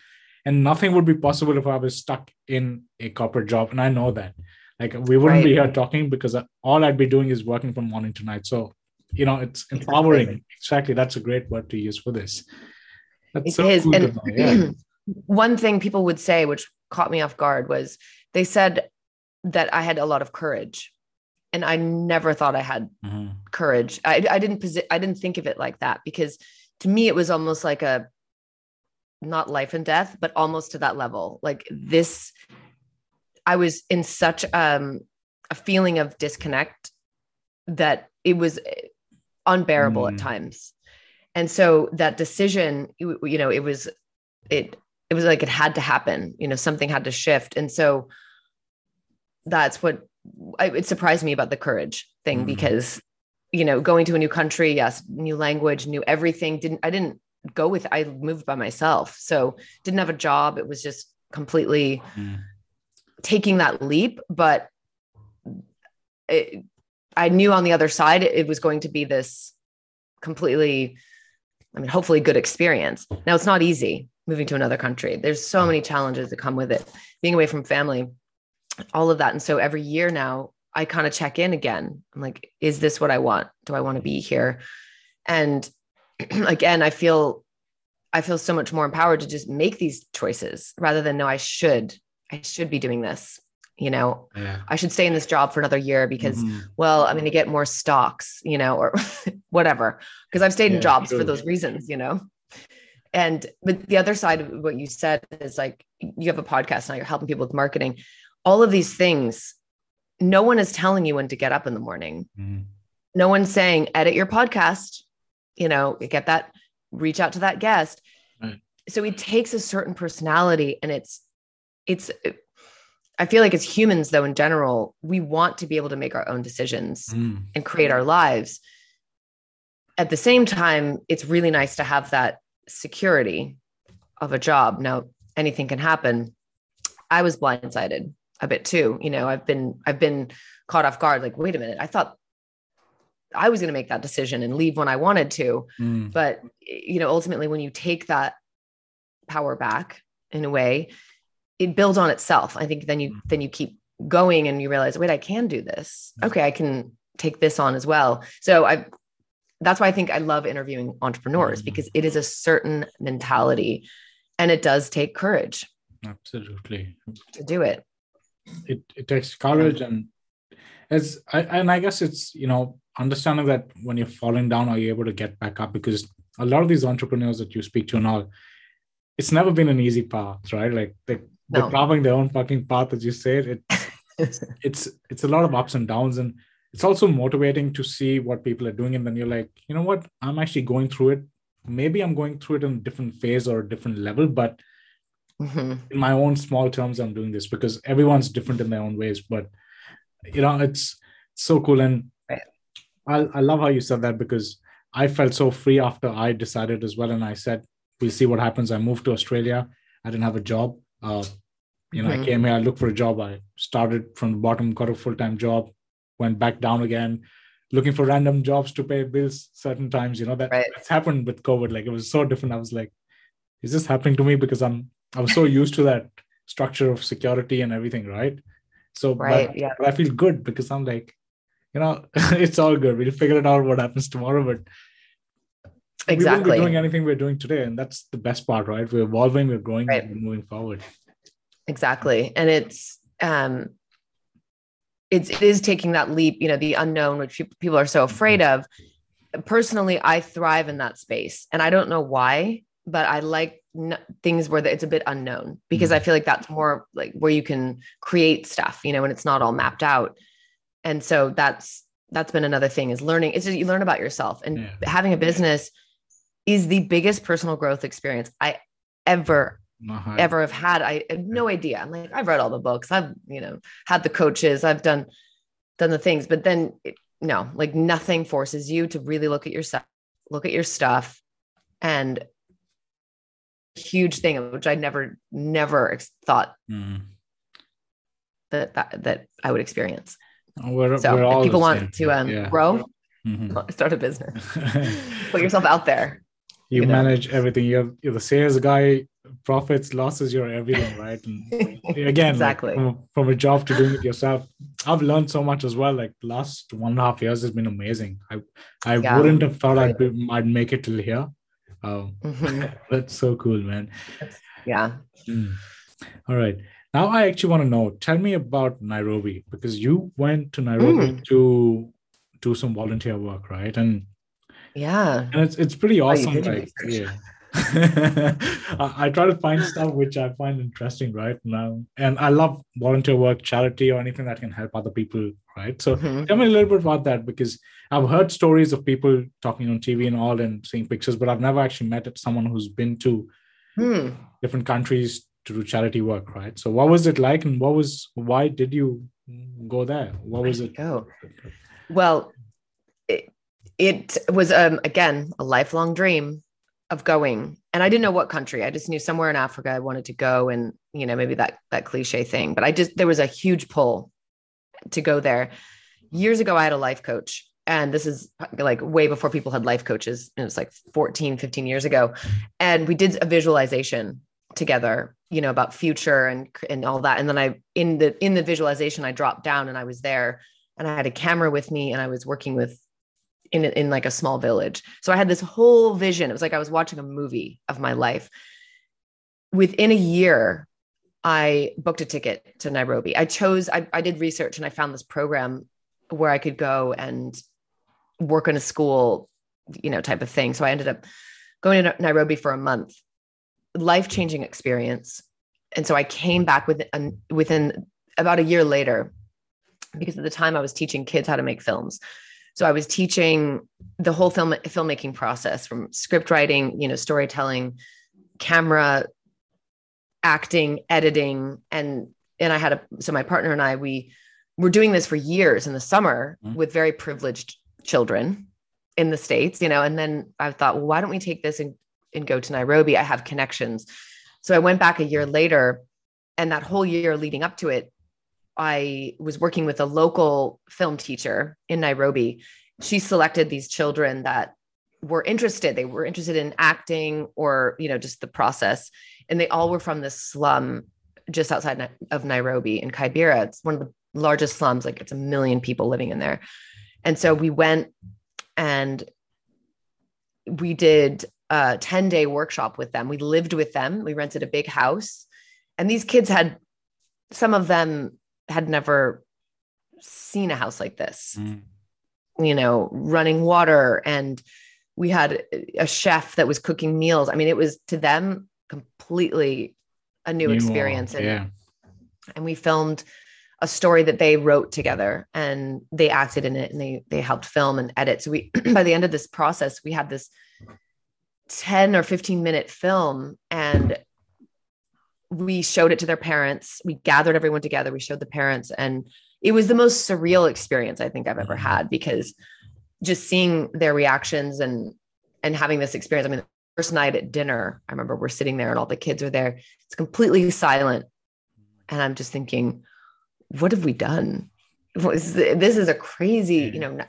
and nothing would be possible if I was stuck in a corporate job. And I know that. Like we wouldn't be here talking because all I'd be doing is working from morning to night. So you know it's empowering. Exactly. That's a great word to use for this. That's It so is. cool And (clears throat) yeah. one thing people would say, which caught me off guard, was they said that I had a lot of courage. And I never thought I had Mhm. courage. I, I didn't posi- I didn't think of it like that because to me it was almost like a not life and death, but almost to that level. Like this, I was in such um, a feeling of disconnect that it was unbearable Mm. at times. And so that decision, you, know, it was it it was like it had to happen. You know, something had to shift, and so that's what I, it surprised me about the courage thing Mhm. because you know going to a new country yes new language new everything didn't i didn't go with i moved by myself so didn't have a job it was just completely Mm. Taking that leap but it, i knew on the other side it was going to be this completely i mean hopefully good experience. Now it's not easy moving to another country. There's so many challenges that come with it. Being away from family all of that. And so every year now i kind of check in again. I'm like is this what i want? Do i want to be here? And (clears throat) again i feel i feel so much more empowered to just make these choices rather than no i should i should be doing this you know Yeah. i should stay in this job for another year because Mhm. well i'm going to get more stocks you know or (laughs) whatever because i've stayed Yeah, in jobs for those reasons you know and but the other side of what you said is like you have a podcast now you're helping people with marketing all of these things no one is telling you when to get up in the morning Mhm. no one's saying edit your podcast you know get that reach out to that guest Right. so it takes a certain personality and it's it's i feel like as humans though in general we want to be able to make our own decisions Mm. and create our lives. At the same time it's really nice to have that security of a job. Now anything can happen. I was blindsided a bit too. You know i've been i've been caught off guard. Like wait a minute. I thought i was going to make that decision and leave when i wanted to. Mm. but you know ultimately when you take that power back in a way it builds on itself i think then you then you keep going and you realize wait i can do this okay i can take this on as well so i that's why i think i love interviewing entrepreneurs Mhm. because it is a certain mentality and it does take courage Absolutely. to do it It it takes courage and it's I, and I guess it's you know understanding that when you're falling down, are you able to get back up? Because a lot of these entrepreneurs that you speak to and all, it's never been an easy path, right? Like they, they're No. carving their own fucking path, as you said. It (laughs) it's it's a lot of ups and downs and it's also motivating to see what people are doing and then you're like you know what i'm actually going through it maybe i'm going through it in a different phase or a different level but Mhm. in my own small terms i'm doing this because everyone's different in their own ways but you know it's so cool and I, I love how you said that because I felt so free after I decided as well. And I said, we'll see what happens. I moved to Australia. I didn't have a job. Uh, you know, mm-hmm. I came here, I looked for a job. I started from the bottom, got a full time job, went back down again, looking for random jobs to pay bills certain times. You know, that, right. that's happened with COVID. Like it was so different. I was like, is this happening to me? Because I'm, I was so used to that structure of security and everything, right? So, right, but, yeah. but I feel good because I'm like, you know, (laughs) it's all good. We'll figure it out what happens tomorrow, but exactly. we won't be doing anything we're doing today. And that's the best part, right? We're evolving, we're growing, right. we're moving forward. Exactly. And it's, um, it's, it is taking that leap, you know, the unknown, which people are so afraid of. Personally, I thrive in that space and I don't know why, but I like n- things where it's a bit unknown because mm-hmm. I feel like that's more like where you can create stuff, you know, and it's not all mapped out and so that's that's been another thing is learning is you learn about yourself and yeah. having a business is the biggest personal growth experience i ever uh-huh. ever have had i had no idea i'm like i've read all the books i've you know had the coaches i've done done the things but then it, no like nothing forces you to really look at yourself look at your stuff and huge thing which i never never thought mm. that, that that i would experience we're, so we're if people want to um, yeah. grow, mm-hmm. (laughs) start a business, (laughs) put yourself out there. You, you manage know? everything. You're, you're the sales guy, profits, losses, you're everything, right? And (laughs) again, exactly like from, from, a job to doing it yourself. I've learned so much as well. Like last one and a half years has been amazing. I I yeah. wouldn't have thought I'd be, I'd make it till here. Um, mm-hmm. (laughs) that's so cool, man. Yeah. Mm. All right. Now I actually want to know. Tell me about Nairobi because you went to Nairobi mm. to do some volunteer work, right? And yeah, and it's it's pretty awesome. Oh, like, yeah. (laughs) I, I, try to find stuff which I find interesting right now, and I love volunteer work, charity, or anything that can help other people. Right. So mm-hmm. tell me a little bit about that because I've heard stories of people talking on TV and all and seeing pictures, but I've never actually met someone who's been to mm. different countries to do charity work, right? So what was it like and what was why did you go there? What was it? Go? Well, it, was um again a lifelong dream of going. And i didn't know what country. I just knew somewhere in africa i wanted to go and you know maybe that that cliche thing. But i just there was a huge pull to go there. Years ago i had a life coach and this is like way before people had life coaches. It was like 14 15 years ago. And we did a visualization together you know about future and and all that. And then i in the in the visualization i dropped down and i was there. And i had a camera with me and i was working with in in like a small village. So i had this whole vision. It was like i was watching a movie of my life. Within a year i booked a ticket to nairobi. I chose i, I did research and i found this program where i could go and work in a school you know type of thing. So i ended up going to nairobi for a month. Life changing experience. And so I came back within, um, within about a year later, because at the time I was teaching kids how to make films. So I was teaching the whole film filmmaking process from script writing, you know, storytelling, camera, acting, editing, and and I had a so my partner and I we were doing this for years in the summer mm-hmm. with very privileged children in the states, you know. And then I thought, well, why don't we take this and and go to Nairobi. I have connections. So I went back a year later, and that whole year leading up to it, I was working with a local film teacher in Nairobi. She selected these children that were interested. They were interested in acting or, you know, just the process. And they all were from this slum just outside of Nairobi in Kibera. It's one of the largest slums, like it's a million people living in there. And so we went and we did a 10 day workshop with them. We lived with them. We rented a big house. And these kids had, some of them had never seen a house like this, mm. you know, running water. And we had a chef that was cooking meals. I mean, it was to them completely a new, new experience. And, yeah. and we filmed a story that they wrote together and they acted in it and they they helped film and edit. So we (clears throat) by the end of this process, we had this 10 or 15 minute film and we showed it to their parents. We gathered everyone together. We showed the parents, and it was the most surreal experience I think I've ever mm-hmm. had because just seeing their reactions and and having this experience. I mean, first night at dinner, I remember we're sitting there and all the kids are there. It's completely silent. And I'm just thinking, what have we done? This is a crazy, you know,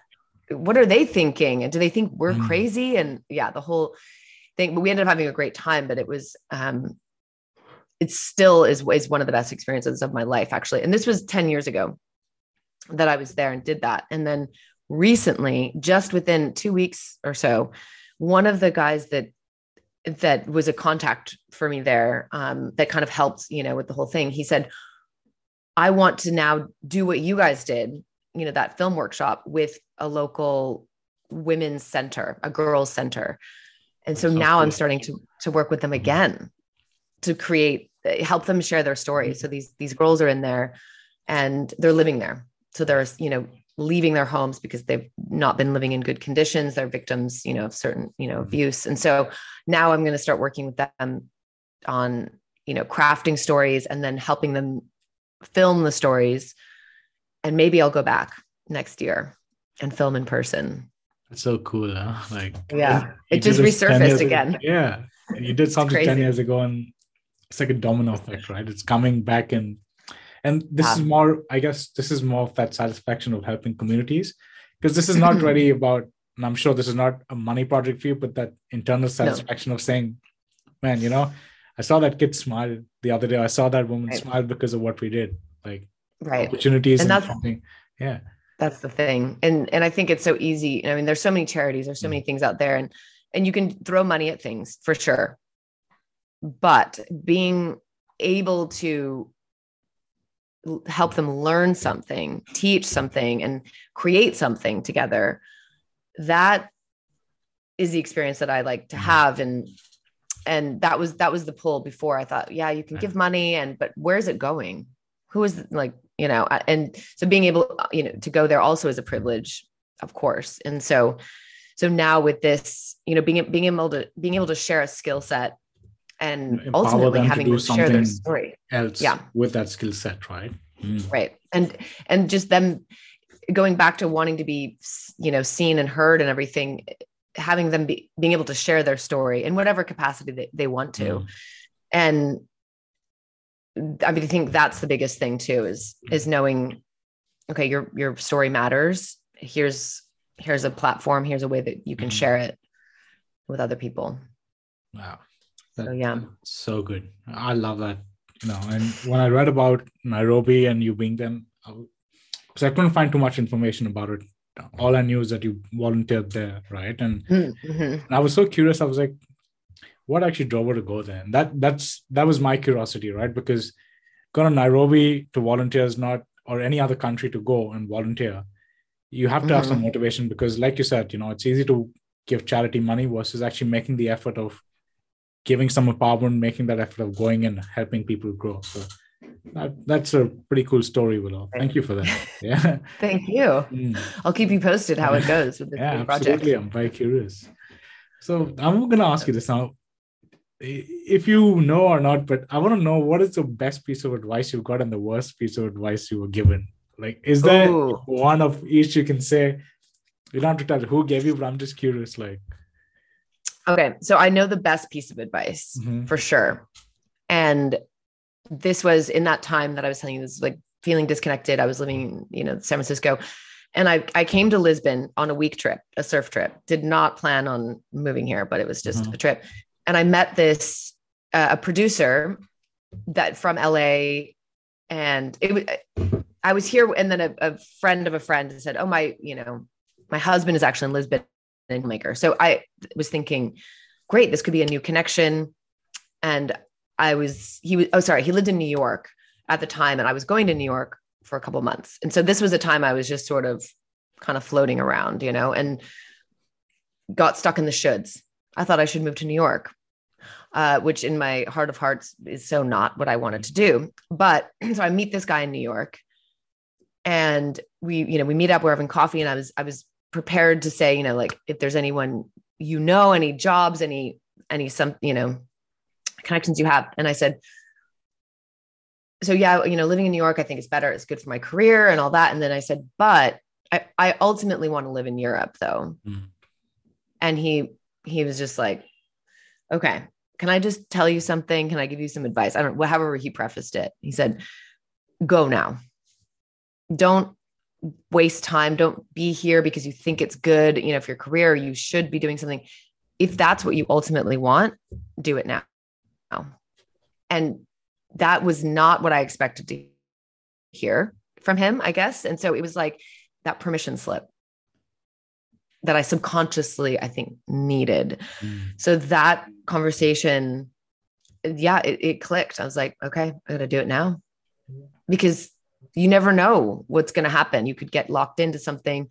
what are they thinking? And do they think we're mm. crazy? And yeah, the whole thing, but we ended up having a great time, but it was, um, it still is, is one of the best experiences of my life, actually. And this was 10 years ago that I was there and did that. And then recently, just within two weeks or so, one of the guys that that was a contact for me there um, that kind of helped, you know, with the whole thing. He said, I want to now do what you guys did, you know, that film workshop with a local women's center, a girls' center. And so now cool. I'm starting to to work with them again to create help them share their stories. So these these girls are in there and they're living there. So there's, you know, leaving their homes because they've not been living in good conditions they're victims you know of certain you know mm-hmm. abuse and so now i'm going to start working with them on you know crafting stories and then helping them film the stories and maybe i'll go back next year and film in person it's so cool huh? like yeah it just resurfaced again ago. yeah you did something 10 years ago and it's like a domino effect right? It's coming back and and this is more i guess this is more of that satisfaction of helping communities because this is not (laughs) really about and i'm sure this is not a money project for you but that internal satisfaction no. of saying man you know i saw that kid smile the other day. I saw that woman right. smile because of what we did. Like right. opportunities and, and that's something. Yeah. That's the thing. And and i think it's so easy. I mean there's so many charities there's so mm. many things out there and and you can throw money at things for sure but being able to help them learn something, teach something, and create something together. That is the experience that I like to mm-hmm. have. And and that was that was the pull before. I thought, yeah, you can give money, and but where's it going? Who is like, you know, and so being able, you know, to go there also is a privilege, of course. And so so now with this, you know, being being able to being able to share a skill set and Empower ultimately having to, to share their story. else yeah. with that skill set right? Mm. right. And and just them going back to wanting to be you know seen and heard and everything having them be being able to share their story in whatever capacity they, they want to. Mm. and i mean i think that's the biggest thing too is is knowing okay your your story matters. Here's here's a platform. Here's a way that you can mm. share it with other people. Wow that, so yeah, so good. I love that. You know, and when I read about Nairobi and you being them, because I couldn't find too much information about it. All I knew is that you volunteered there, right? And, mm-hmm. and I was so curious. I was like, what actually drove her to go there? And that that's that was my curiosity, right? Because going to Nairobi to volunteer is not, or any other country to go and volunteer. You have to mm-hmm. have some motivation because, like you said, you know, it's easy to give charity money versus actually making the effort of giving some empowerment, making that effort of going and helping people grow. So that, that's a pretty cool story, Willow. Thank you for that. (laughs) Yeah. Thank you. Mm. I'll keep you posted how it goes with this yeah, project. Absolutely. I'm very curious. So I'm going to ask you this now. If you know or not, but I want to know what is the best piece of advice you've got and the worst piece of advice you were given? Like, is there Ooh. one of each you can say? You don't have to tell who gave you, but I'm just curious. Like, Okay. So I know the best piece of advice mm-hmm. for sure. And this was in that time that I was telling you, this like feeling disconnected. I was living, you know, San Francisco. And I, I came to Lisbon on a week trip, a surf trip. Did not plan on moving here, but it was just mm-hmm. a trip. And I met this uh, a producer that from LA, and it was I was here, and then a, a friend of a friend said, "Oh my, you know, my husband is actually in Lisbon maker. So I was thinking, great, this could be a new connection. And I was, he was, oh, sorry, he lived in New York at the time, and I was going to New York for a couple months. And so this was a time I was just sort of kind of floating around, you know, and got stuck in the shoulds. I thought I should move to New York, uh, which in my heart of hearts is so not what I wanted to do. But (clears throat) so I meet this guy in New York and we, you know, we meet up, we're having coffee and I was, I was prepared to say, you know, like if there's anyone you know, any jobs, any any some, you know, connections you have. And I said, so yeah, you know, living in New York, I think it's better. It's good for my career and all that. And then I said, but I, I ultimately want to live in Europe though. Mm. And he he was just like, okay, can I just tell you something? Can I give you some advice? I don't however he prefaced it. He said, go now. Don't waste time. Don't be here because you think it's good. You know, if your career, you should be doing something. If that's what you ultimately want, do it now. And that was not what I expected to hear from him, I guess. And so it was like that permission slip that I subconsciously, I think, needed. Mm. So that conversation, yeah, it, it, clicked. I was like, okay, I gotta do it now. Because you never know what's gonna happen. You could get locked into something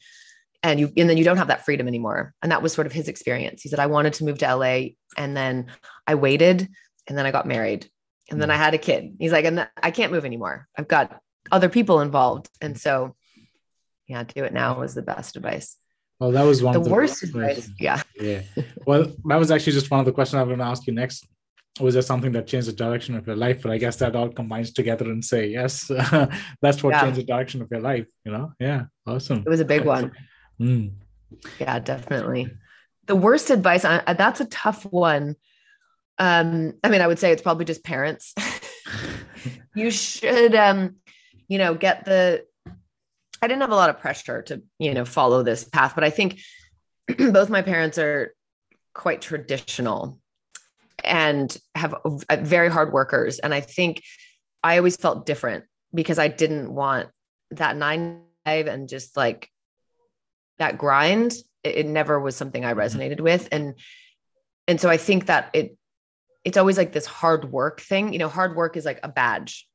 and you and then you don't have that freedom anymore. And that was sort of his experience. He said, I wanted to move to LA and then I waited and then I got married and then mm. I had a kid. He's like, and I can't move anymore. I've got other people involved. And so, yeah, do it now was the best advice. Well, that was one the of the worst advice. Yeah. Yeah. Well, that was actually just one of the questions I was going to ask you next. Was there something that changed the direction of your life? But I guess that all combines together and say, yes, (laughs) that's what yeah. changed the direction of your life. You know? Yeah. Awesome. It was a big one. Mm. Yeah, definitely. The worst advice, I, that's a tough one. Um, I mean, I would say it's probably just parents. (laughs) you should, um, you know, get the I didn't have a lot of pressure to, you know, follow this path, but I think (clears throat) both my parents are quite traditional and have very hard workers. And I think I always felt different because I didn't want that nine five and just like that grind. It, it never was something I mm-hmm. resonated with. And and so I think that it it's always like this hard work thing. You know, hard work is like a badge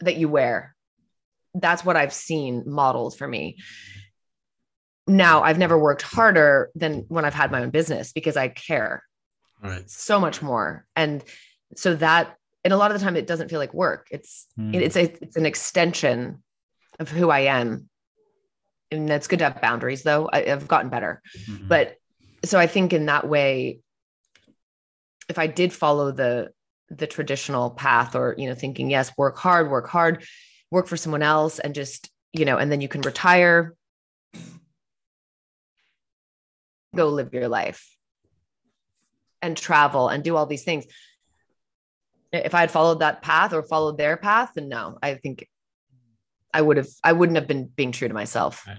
that you wear that's what I've seen modeled for me. Now, I've never worked harder than when I've had my own business because I care right. so much more. And so that, and a lot of the time, it doesn't feel like work. It's mm. it's a, it's an extension of who I am, and that's good to have boundaries. Though I, have gotten better, mm-hmm. but so I think in that way, if I did follow the the traditional path, or you know, thinking yes, work hard, work hard, work for someone else and just, you know, and then you can retire, go live your life and travel and do all these things. If I had followed that path or followed their path, then no, I think I would have, I wouldn't have been being true to myself. Right.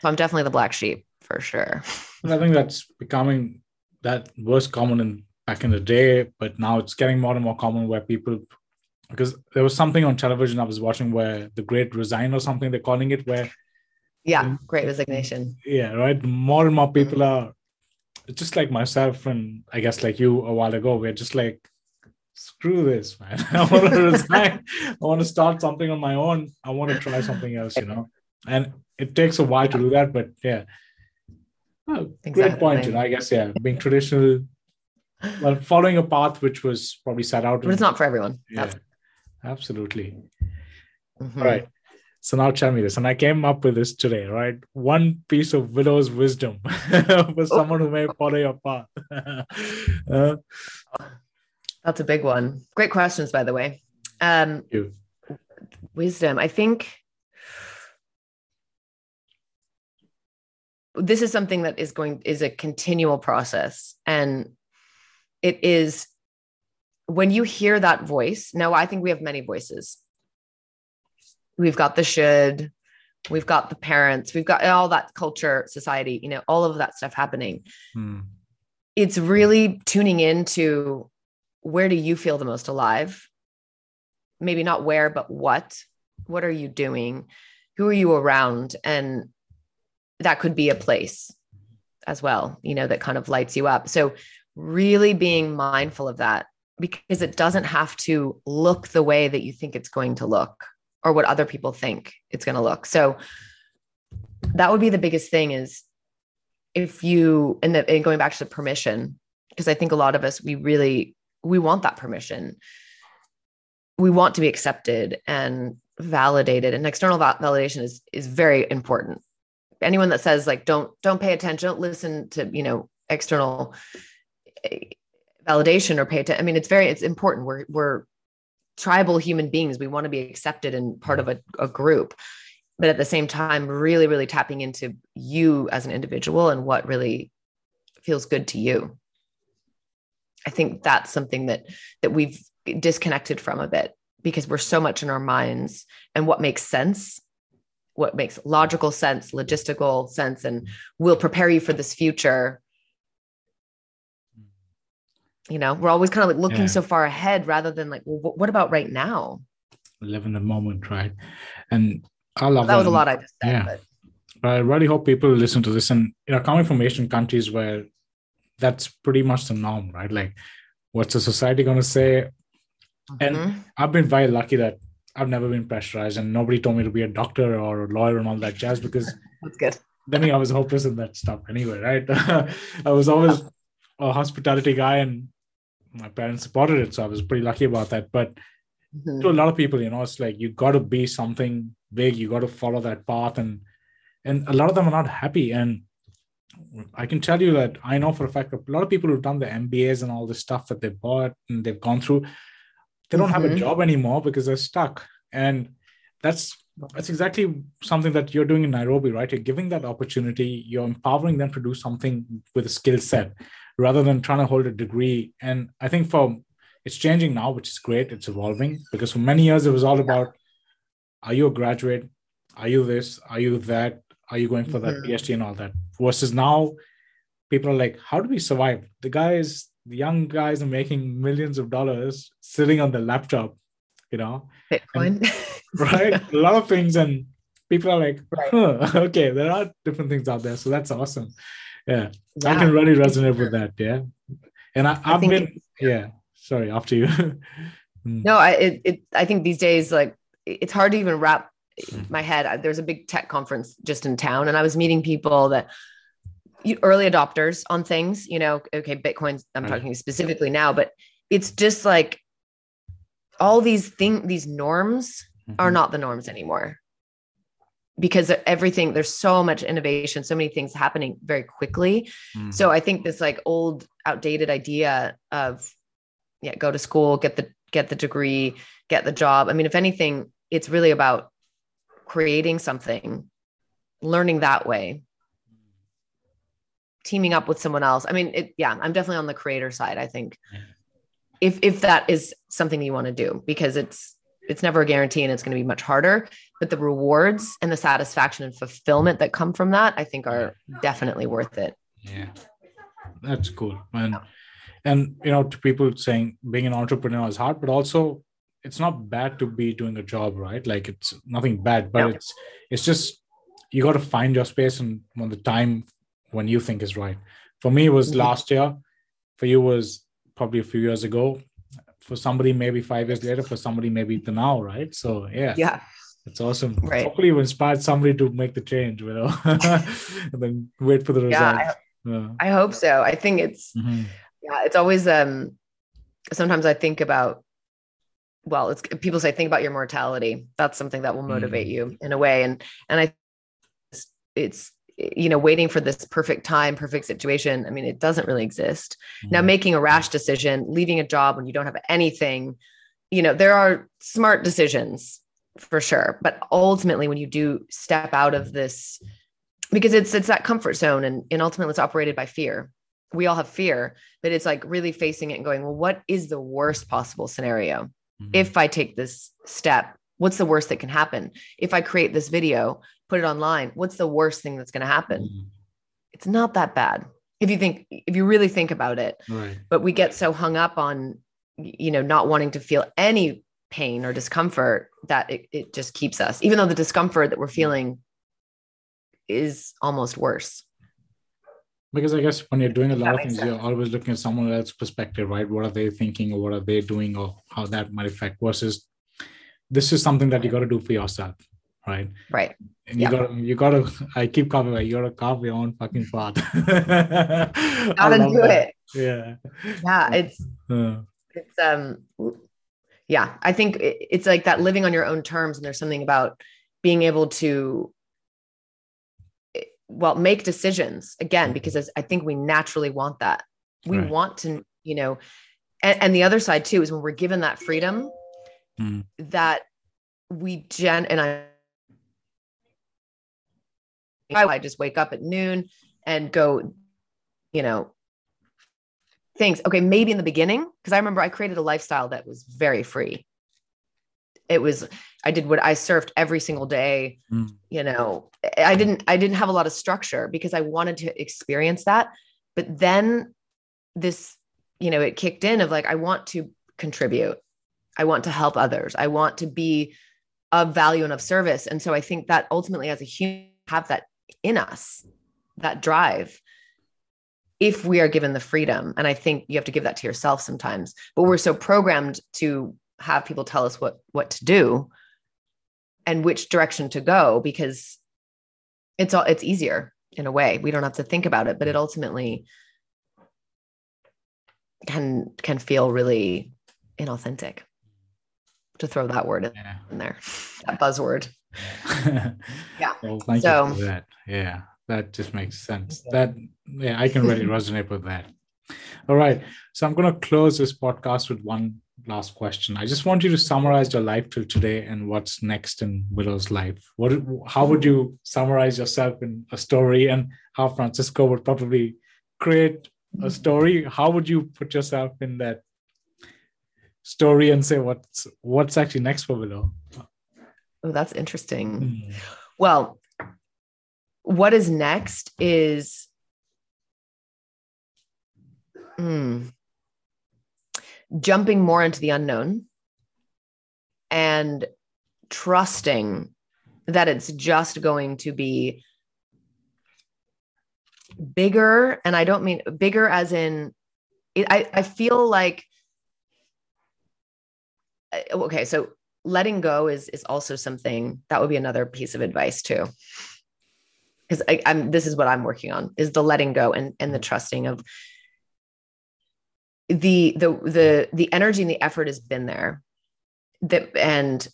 So I'm definitely the black sheep for sure. I think that's becoming that was common in back in the day, but now it's getting more and more common where people because there was something on television I was watching where the Great Resign or something they're calling it, where yeah, Great Resignation. Yeah, right. More and more people mm-hmm. are just like myself and I guess like you a while ago. We're just like, screw this, man. (laughs) I want to resign. I want to start something on my own. I want to try something else, you know. And it takes a while to do that, but yeah. Oh, exactly. Great point, you know. I guess yeah, being traditional, well, following a path which was probably set out. But it's not for everyone. Yeah absolutely. Mm-hmm. All right. So now tell me this, and I came up with this today, right? One piece of Willow's wisdom (laughs) for oh. someone who may follow your path. (laughs) uh, That's a big one. Great questions, by the way. Um, wisdom. I think this is something that is going is a continual process, and it is when you hear that voice, now I think we have many voices. We've got the should, we've got the parents, we've got all that culture, society, you know, all of that stuff happening. Hmm. It's really tuning into where do you feel the most alive? Maybe not where, but what? What are you doing? Who are you around? And that could be a place as well, you know, that kind of lights you up. So, really being mindful of that because it doesn't have to look the way that you think it's going to look or what other people think it's going to look. So that would be the biggest thing is if you and, the, and going back to the permission because I think a lot of us we really we want that permission. We want to be accepted and validated and external validation is is very important. Anyone that says like don't don't pay attention, don't listen to, you know, external eh, validation or pay attention. I mean, it's very, it's important. We're, we're tribal human beings. We want to be accepted and part of a, a group. but at the same time really really tapping into you as an individual and what really feels good to you i think that's something that that we've disconnected from a bit because we're so much in our minds and what makes sense what makes logical sense logistical sense and will prepare you for this future you know we're always kind of like looking Yeah. so far ahead rather than like well, what about right now live in the moment, right? And I love that that was a lot i just said Yeah. but But I really hope people listen to this. And you know, coming from Asian countries where that's pretty much the norm, right? Like, what's the society going to say? And Mhm. I've been very lucky that I've never been pressurized, and nobody told me to be a doctor or a lawyer and all that jazz because (laughs) that's good then I was hopeless in that stuff anyway, right? (laughs) I was always a hospitality guy, and my parents supported it, so I was pretty lucky about that. But Mhm. to a lot of people, you know, it's like you got to be something big. You got to follow that path, and and a lot of them are not happy. And I can tell you that I know for a fact a lot of people who've done the MBAs and all this stuff that they bought and they've gone through, they don't have a Mhm. job anymore because they're stuck. And that's that's exactly something that you're doing in Nairobi, right? You're giving that opportunity. You're empowering them to do something with a skill set rather than trying to hold a degree. And I think for it's changing now, which is great. It's evolving because for many years it was all about are you a graduate? Are you this? Are you that? Are you going for that Mhm. PhD and all that? Versus now, people are like, how do we survive? The guys, the young guys are making millions of dollars sitting on the laptop, you know, bitcoin (laughs) right? a lot of things. And people are like, huh, (laughs) okay, there are different things out there. So that's awesome. Yeah. I can really resonate with that. Yeah. And I, think been, yeah. Sorry, after you. (laughs) Mm. no i it, it i think these days like it's hard to even wrap Mhm. my head there's a big tech conference just in town and i was meeting people that early adopters on things you know okay bitcoin i'm Right. talking specifically now but it's just like all these thing these norms are Mhm. not the norms anymore because everything there's so much innovation so many things happening very quickly Mm. so i think this like old outdated idea of yeah go to school get the get the degree get the job i mean if anything it's really about creating something learning that way teaming up with someone else i mean it yeah i'm definitely on the creator side i think Yeah. if if that is something you want to do because it's it's never a guarantee and it's going to be much harder but the rewards and the satisfaction and fulfillment that come from that i think are definitely worth it Yeah, that's cool. And and you know, to people saying being an entrepreneur is hard, but also it's not bad to be doing a job, right? Like it's nothing bad, but No. it's it's just you got to find your space and when the time when you think is right. For me, it was Mhm. last year. For you, was probably a few years ago. For somebody, maybe five years later. For somebody, maybe the now, right? So yeah, yeah it's awesome. Right. Hopefully, you inspired somebody to make the change, you know, (laughs) and then wait for the yeah results. I, Yeah. I hope so i think it's Mhm. yeah it's always um sometimes i think about well it's people say think about your mortality that's something that will motivate Mm. you in a way and and i it's, it's you know waiting for this perfect time perfect situation i mean it doesn't really exist now Mhm. making a rash decision leaving a job when you don't have anything you know there are smart decisions for sure but ultimately when you do step out of this because it's it's that comfort zone and, and ultimately it's operated by fear we all have fear but it's like really facing it and going well what is the worst possible scenario Mhm. if i take this step what's the worst that can happen if i create this video put it online what's the worst thing that's going to happen? Mhm. it's not that bad if you think if you really think about it. Right. but we get so hung up on you know not wanting to feel any pain or discomfort that it, it just keeps us even though the discomfort that we're feeling is almost worse. Because I guess when you're doing a lot of things, you're always looking at someone else's perspective, right? What are they thinking or what are they doing or how that might affect versus this is something that you got to do for yourself, right? right And you Yeah. gotta you gotta I keep coming like you gotta carve your own fucking path. (laughs) Gotta do that. it Yeah. yeah it's Uh, it's um yeah i think it- it's like that living on your own terms and there's something about being able to eh, well make decisions again because as- i think we naturally want that we Right. want to you know and, and the other side too is when we're given that freedom Mm. that we gen and i I just wake up at noon and go, you know, things. Okay, maybe in the beginning, because I remember I created a lifestyle that was very free. It was, I did what I surfed every single day. Mm. You know, I didn't, I didn't have a lot of structure because I wanted to experience that. But then this, you know, it kicked in of like, I want to contribute. I want to help others. I want to be of value and of service. And so I think that ultimately as a human have that in us, that drive if we are given the freedom and i think you have to give that to yourself sometimes but we're so programmed to have people tell us what what to do and which direction to go because it's all it's easier in a way we don't have to think about it but it ultimately can can feel really inauthentic to throw that word in, yeah. in there that buzzword (laughs) yeah. Well, thank so, you for that. Yeah that just makes sense. That yeah i can really (laughs) resonate with that. All right so i'm going to close this podcast with one last question. I just want you to summarize your life till today and what's next in willow's life. What how would you summarize yourself in a story and how francisco would probably create a mm-hmm. story? How would you put yourself in that story and say what's what's actually next for willow oh that's interesting mm. well what is next is hmm, jumping more into the unknown and trusting that it's just going to be bigger and i don't mean bigger as in I, I feel like uh, okay so letting go is is also something that would be another piece of advice too. Because i'm this is what i'm working on is the letting go and and the mm-hmm. trusting of the the the the energy and the effort has been there. That and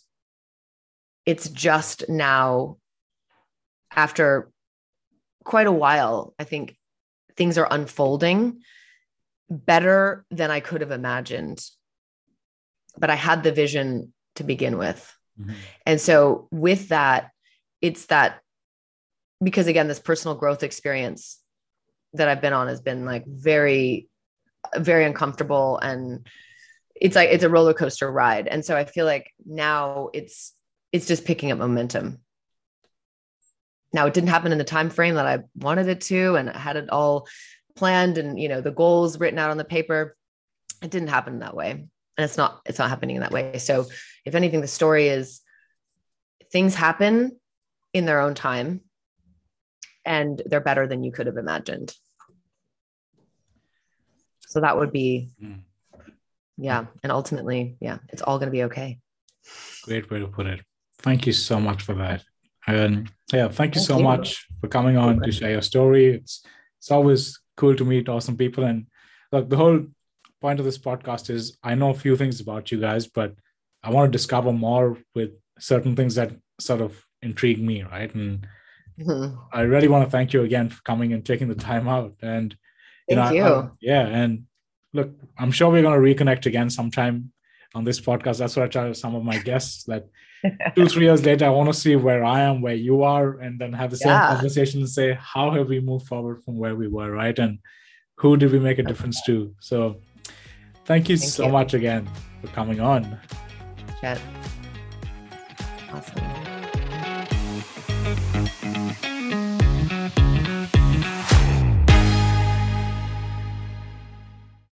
it's just now after quite a while i think things are unfolding better than i could have imagined. But i had the vision to begin with. Mm-hmm. and so with that it's that because again this personal growth experience that i've been on has been like very very uncomfortable and it's like it's a roller coaster ride. And so i feel like now it's it's just picking up momentum. Now it didn't happen in the time frame that i wanted it to and i had it all planned and you know the goals written out on the paper. It didn't happen that way and it's not it's not happening in that way so if anything the story is things happen in their own time and they're better than you could have imagined so that would be, mm. yeah. And ultimately, yeah, it's all going to be okay. Great way to put it. Thank you so much for that. And yeah, thank you thank so you. much for coming on to share your story. It's it's always cool to meet awesome people. And look, the whole point of this podcast is I know a few things about you guys, but I want to discover more with certain things that sort of intrigue me, right? And mm-hmm. I really want to thank you again for coming and taking the time out. And you Thank know, you. I, yeah, and look, I'm sure we're going to reconnect again sometime on this podcast. That's what I tell some of my guests that (laughs) two, three years later, I want to see where I am, where you are, and then have the same yeah. conversation and say, how have we moved forward from where we were, right? And who did we make a difference to? So thank you thank so you. much again for coming on. Chet. Awesome.